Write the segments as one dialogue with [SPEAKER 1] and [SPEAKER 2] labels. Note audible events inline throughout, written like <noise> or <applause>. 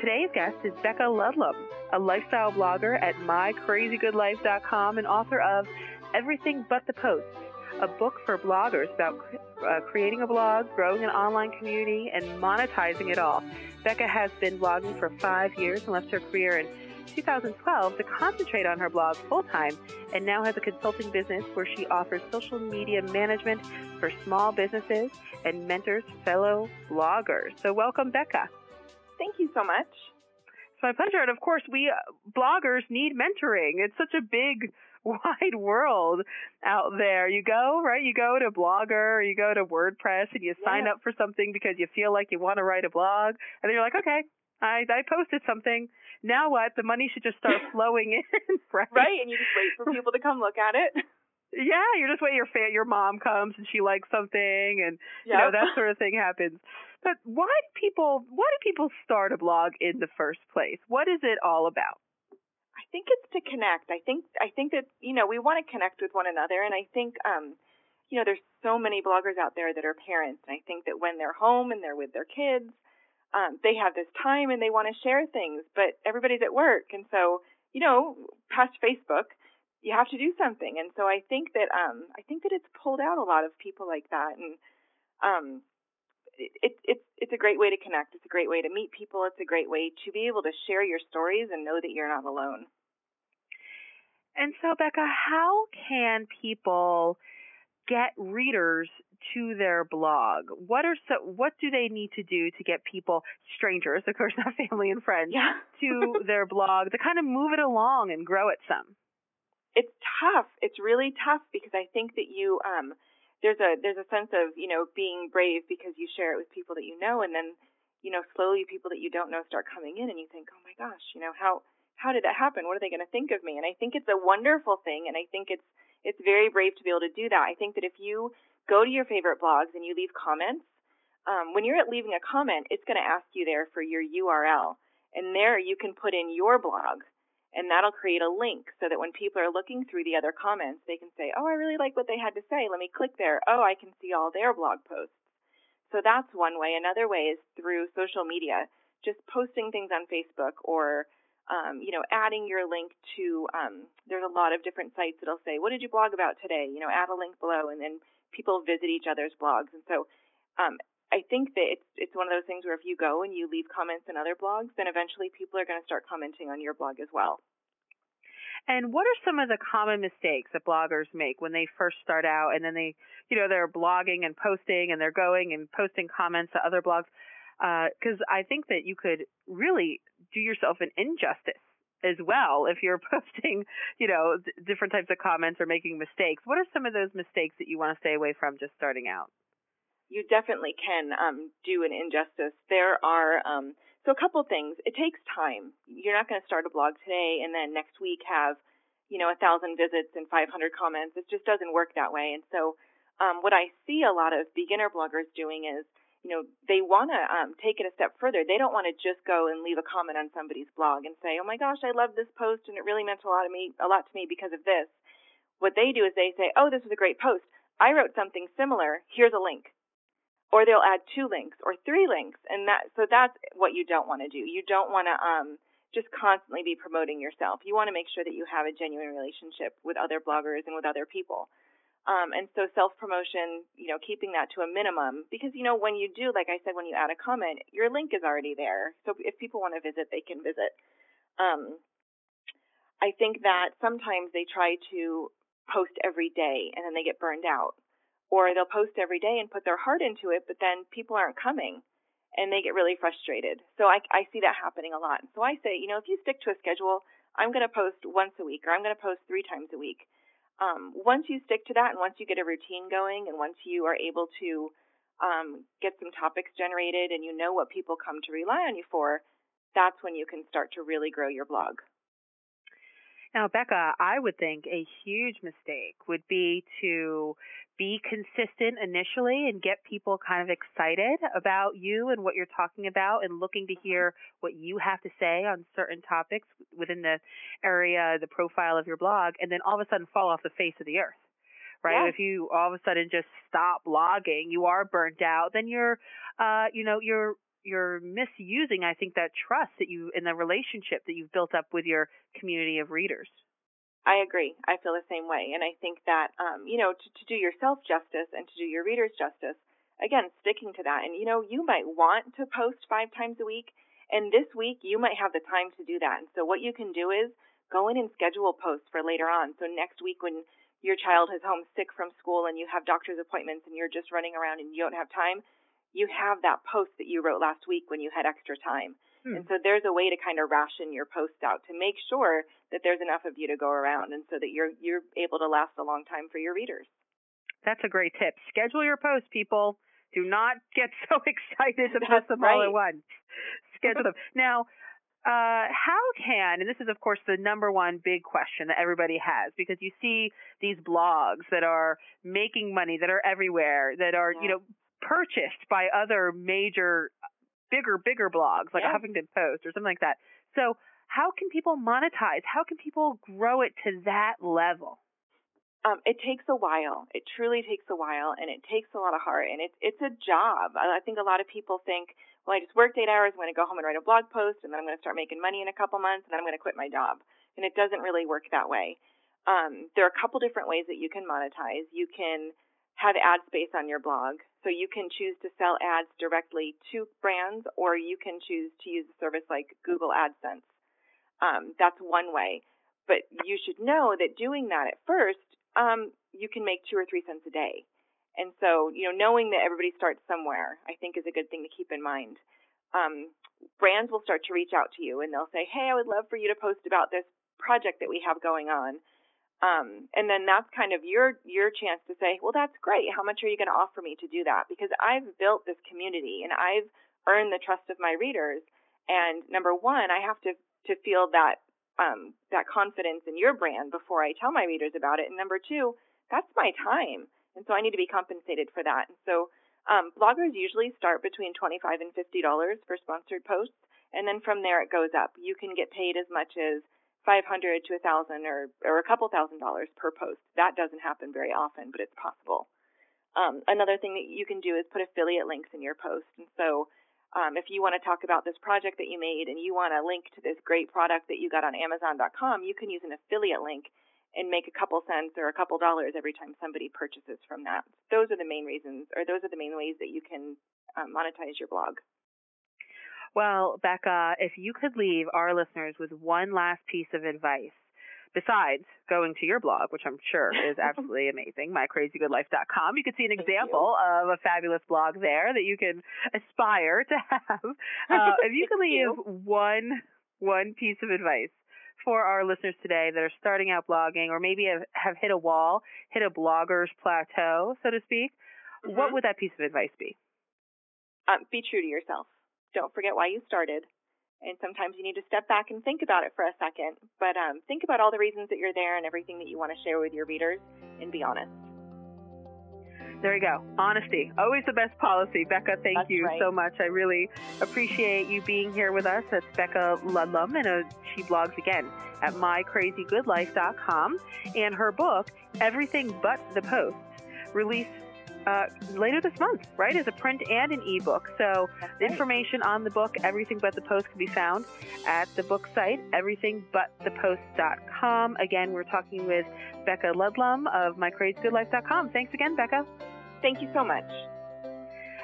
[SPEAKER 1] Today's guest is Becca Ludlum, a lifestyle blogger at mycrazygoodlife.com and author of Everything But the Post, a book for bloggers about uh, creating a blog, growing an online community, and monetizing it all. Becca has been blogging for five years and left her career in 2012 to concentrate on her blog full time and now has a consulting business where she offers social media management for small businesses and mentors fellow bloggers. So, welcome, Becca.
[SPEAKER 2] Thank you so much.
[SPEAKER 1] It's my pleasure. And of course, we uh, bloggers need mentoring. It's such a big, <laughs> wide world out there. You go, right? You go to Blogger or you go to WordPress and you sign
[SPEAKER 2] Yeah.
[SPEAKER 1] up for something because you feel like you want to write a blog. And then you're like, okay, I, I posted something. Now what? The money should just start <laughs> flowing in, <laughs> right?
[SPEAKER 2] Right, and you just wait for people to come look at it.
[SPEAKER 1] Yeah, you're just waiting. Your fan, your mom comes and she likes something, and you know that sort of thing happens. But why do people? Why do people start a blog in the first place? What is it all about?
[SPEAKER 2] I think it's to connect. I think I think that you know we want to connect with one another, and I think um, you know there's so many bloggers out there that are parents, and I think that when they're home and they're with their kids, um, they have this time and they want to share things, but everybody's at work, and so you know past Facebook, you have to do something, and so I think that um, I think that it's pulled out a lot of people like that, and um, it, it, it's it's a great way to connect. It's a great way to meet people. It's a great way to be able to share your stories and know that you're not alone.
[SPEAKER 1] And so, Becca, how can people get readers to their blog? What are so? What do they need to do to get people, strangers, of course, not family and friends,
[SPEAKER 2] Yeah.
[SPEAKER 1] to their blog to kind of move it along and grow it some?
[SPEAKER 2] It's tough. It's really tough because I think that you um there's a there's a sense of, you know, being brave because you share it with people that you know and then, you know, slowly people that you don't know start coming in and you think, "Oh my gosh, you know, how how did that happen? What are they going to think of me?" And I think it's a wonderful thing and I think it's it's very brave to be able to do that. I think that if you go to your favorite blogs and you leave comments, um, when you're at leaving a comment, it's going to ask you there for your URL. And there you can put in your blog and that'll create a link so that when people are looking through the other comments, they can say, "Oh, I really like what they had to say. Let me click there. Oh, I can see all their blog posts." So that's one way. Another way is through social media, just posting things on Facebook or um, you know, adding your link to um, there's a lot of different sites that'll say, "What did you blog about today?" You know, add a link below, and then people visit each other's blogs. And so, um, I think that it's it's one of those things where if you go and you leave comments in other blogs, then eventually people are going to start commenting on your blog as well.
[SPEAKER 1] And what are some of the common mistakes that bloggers make when they first start out and then they, you know, they're blogging and posting and they're going and posting comments to other blogs? Uh, because I think that you could really do yourself an injustice as well if you're <laughs> posting, you know, different types of comments or making mistakes. What are some of those mistakes that you want to stay away from just starting out?
[SPEAKER 2] You definitely can um, do an injustice. There are um, so a couple things. It takes time. You're not going to start a blog today and then next week have you know a thousand visits and 500 comments. It just doesn't work that way. And so um, what I see a lot of beginner bloggers doing is you know they want to um, take it a step further. They don't want to just go and leave a comment on somebody's blog and say, "Oh my gosh, I love this post and it really meant a lot to me, a lot to me because of this." What they do is they say, "Oh, this was a great post. I wrote something similar. Here's a link." Or they'll add two links or three links and that so that's what you don't want to do. You don't want to um just constantly be promoting yourself. You want to make sure that you have a genuine relationship with other bloggers and with other people. Um and so self promotion you know keeping that to a minimum because you know when you do like i said when you add a comment your link is already there. So if people want to visit they can visit. Um i think that sometimes they try to post every day and then they get burned out or they'll post every day and put their heart into it, but then people aren't coming and they get really frustrated. So I, I see that happening a lot. So I say, you know, if you stick to a schedule, I'm going to post once a week or I'm going to post three times a week. Um, once you stick to that and once you get a routine going and once you are able to um, get some topics generated and you know what people come to rely on you for, that's when you can start to really grow your blog.
[SPEAKER 1] Now, Becca, I would think a huge mistake would be to be consistent initially and get people kind of excited about you and what you're talking about and looking to hear what you have to say on certain topics within the area, the profile of your blog, and then all of a sudden fall off the face of the earth. Right?
[SPEAKER 2] Yeah.
[SPEAKER 1] If you all of a sudden just stop blogging, you are burnt out, then you're uh, you know, you're you're misusing, I think, that trust that you in the relationship that you've built up with your community of readers.
[SPEAKER 2] I agree. I feel the same way, and I think that um, you know to, to do yourself justice and to do your readers justice, again, sticking to that. And you know, you might want to post five times a week, and this week you might have the time to do that. And so what you can do is go in and schedule posts for later on. So next week when your child is home sick from school and you have doctor's appointments and you're just running around and you don't have time, you have that post that you wrote last week when you had extra time. Hmm. And so there's a way to kind of ration your posts out to make sure that there's enough of you to go around and so that you're you're able to last a long time for your readers.
[SPEAKER 1] That's a great tip. Schedule your posts, people. Do not get <laughs> so excited to
[SPEAKER 2] post
[SPEAKER 1] them
[SPEAKER 2] right.
[SPEAKER 1] all at once. Schedule them. <laughs> Now, uh, how can, and this is of course the number one big question that everybody has because you see these blogs that are making money, that are everywhere, that are, yeah. you know, purchased by other major, bigger, bigger blogs like
[SPEAKER 2] yeah.
[SPEAKER 1] a Huffington Post or something like that. So, how can people monetize? How can people grow it to that level?
[SPEAKER 2] Um, it takes a while. It truly takes a while, and it takes a lot of heart, and it's it's a job. I think a lot of people think, well, I just worked eight hours, I'm going to go home and write a blog post, and then I'm going to start making money in a couple months, and then I'm going to quit my job. And it doesn't really work that way. Um, there are a couple different ways that you can monetize. You can have ad space on your blog. So you can choose to sell ads directly to brands, or you can choose to use a service like Google AdSense. Um, that's one way. But you should know that doing that at first, um, you can make two or three cents a day. And so, you know, knowing that everybody starts somewhere, I think is a good thing to keep in mind. Um, brands will start to reach out to you and they'll say, Hey, I would love for you to post about this project that we have going on. Um, and then that's kind of your your chance to say, well, that's great. How much are you going to offer me to do that? Because I've built this community and I've earned the trust of my readers. And number one, I have to to feel that um, that confidence in your brand before I tell my readers about it. And number two, that's my time, and so I need to be compensated for that. And so um, bloggers usually start between twenty five and fifty dollars for sponsored posts, and then from there it goes up. You can get paid as much as 500 to a thousand or or a couple thousand dollars per post. That doesn't happen very often, but it's possible. Um, another thing that you can do is put affiliate links in your post. And so, um, if you want to talk about this project that you made and you want to link to this great product that you got on Amazon.com, you can use an affiliate link and make a couple cents or a couple dollars every time somebody purchases from that. Those are the main reasons, or those are the main ways that you can um, monetize your blog.
[SPEAKER 1] Well, Becca, if you could leave our listeners with one last piece of advice, besides going to your blog, which I'm sure is <laughs> absolutely amazing, mycrazygoodlife.com, you can see an example of a fabulous blog there that you can aspire to have. <laughs> Uh, if you could leave
[SPEAKER 2] you.
[SPEAKER 1] one one piece of advice for our listeners today that are starting out blogging or maybe have, have hit a wall, hit a blogger's plateau, so to speak,
[SPEAKER 2] mm-hmm.
[SPEAKER 1] what would that piece of advice be?
[SPEAKER 2] Um, be true to yourself don't forget why you started. And sometimes you need to step back and think about it for a second. But um, think about all the reasons that you're there and everything that you want to share with your readers and be honest.
[SPEAKER 1] There you go. Honesty. Always the best policy. Becca, thank
[SPEAKER 2] That's
[SPEAKER 1] you
[SPEAKER 2] right.
[SPEAKER 1] so much. I really appreciate you being here with us. That's Becca Ludlum, and uh, she blogs again at mycrazygoodlife.com. And her book, Everything But the Post, released uh, later this month, right, as a print and an ebook. So the information on the book, Everything But the Post, can be found at the book site, everythingbutthepost.com. Again, we're talking with Becca Ludlum of mycrazygoodlife.com. Thanks again, Becca.
[SPEAKER 2] Thank you so much.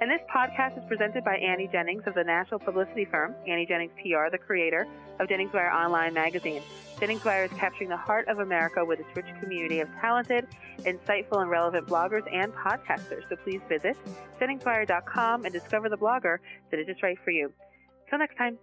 [SPEAKER 1] And this podcast is presented by Annie Jennings of the national publicity firm, Annie Jennings PR, the creator of Jennings Wire Online magazine. Jennings Wire is capturing the heart of America with its rich community of talented, insightful, and relevant bloggers and podcasters. So please visit JenningsWire.com and discover the blogger that is just right for you. Till next time.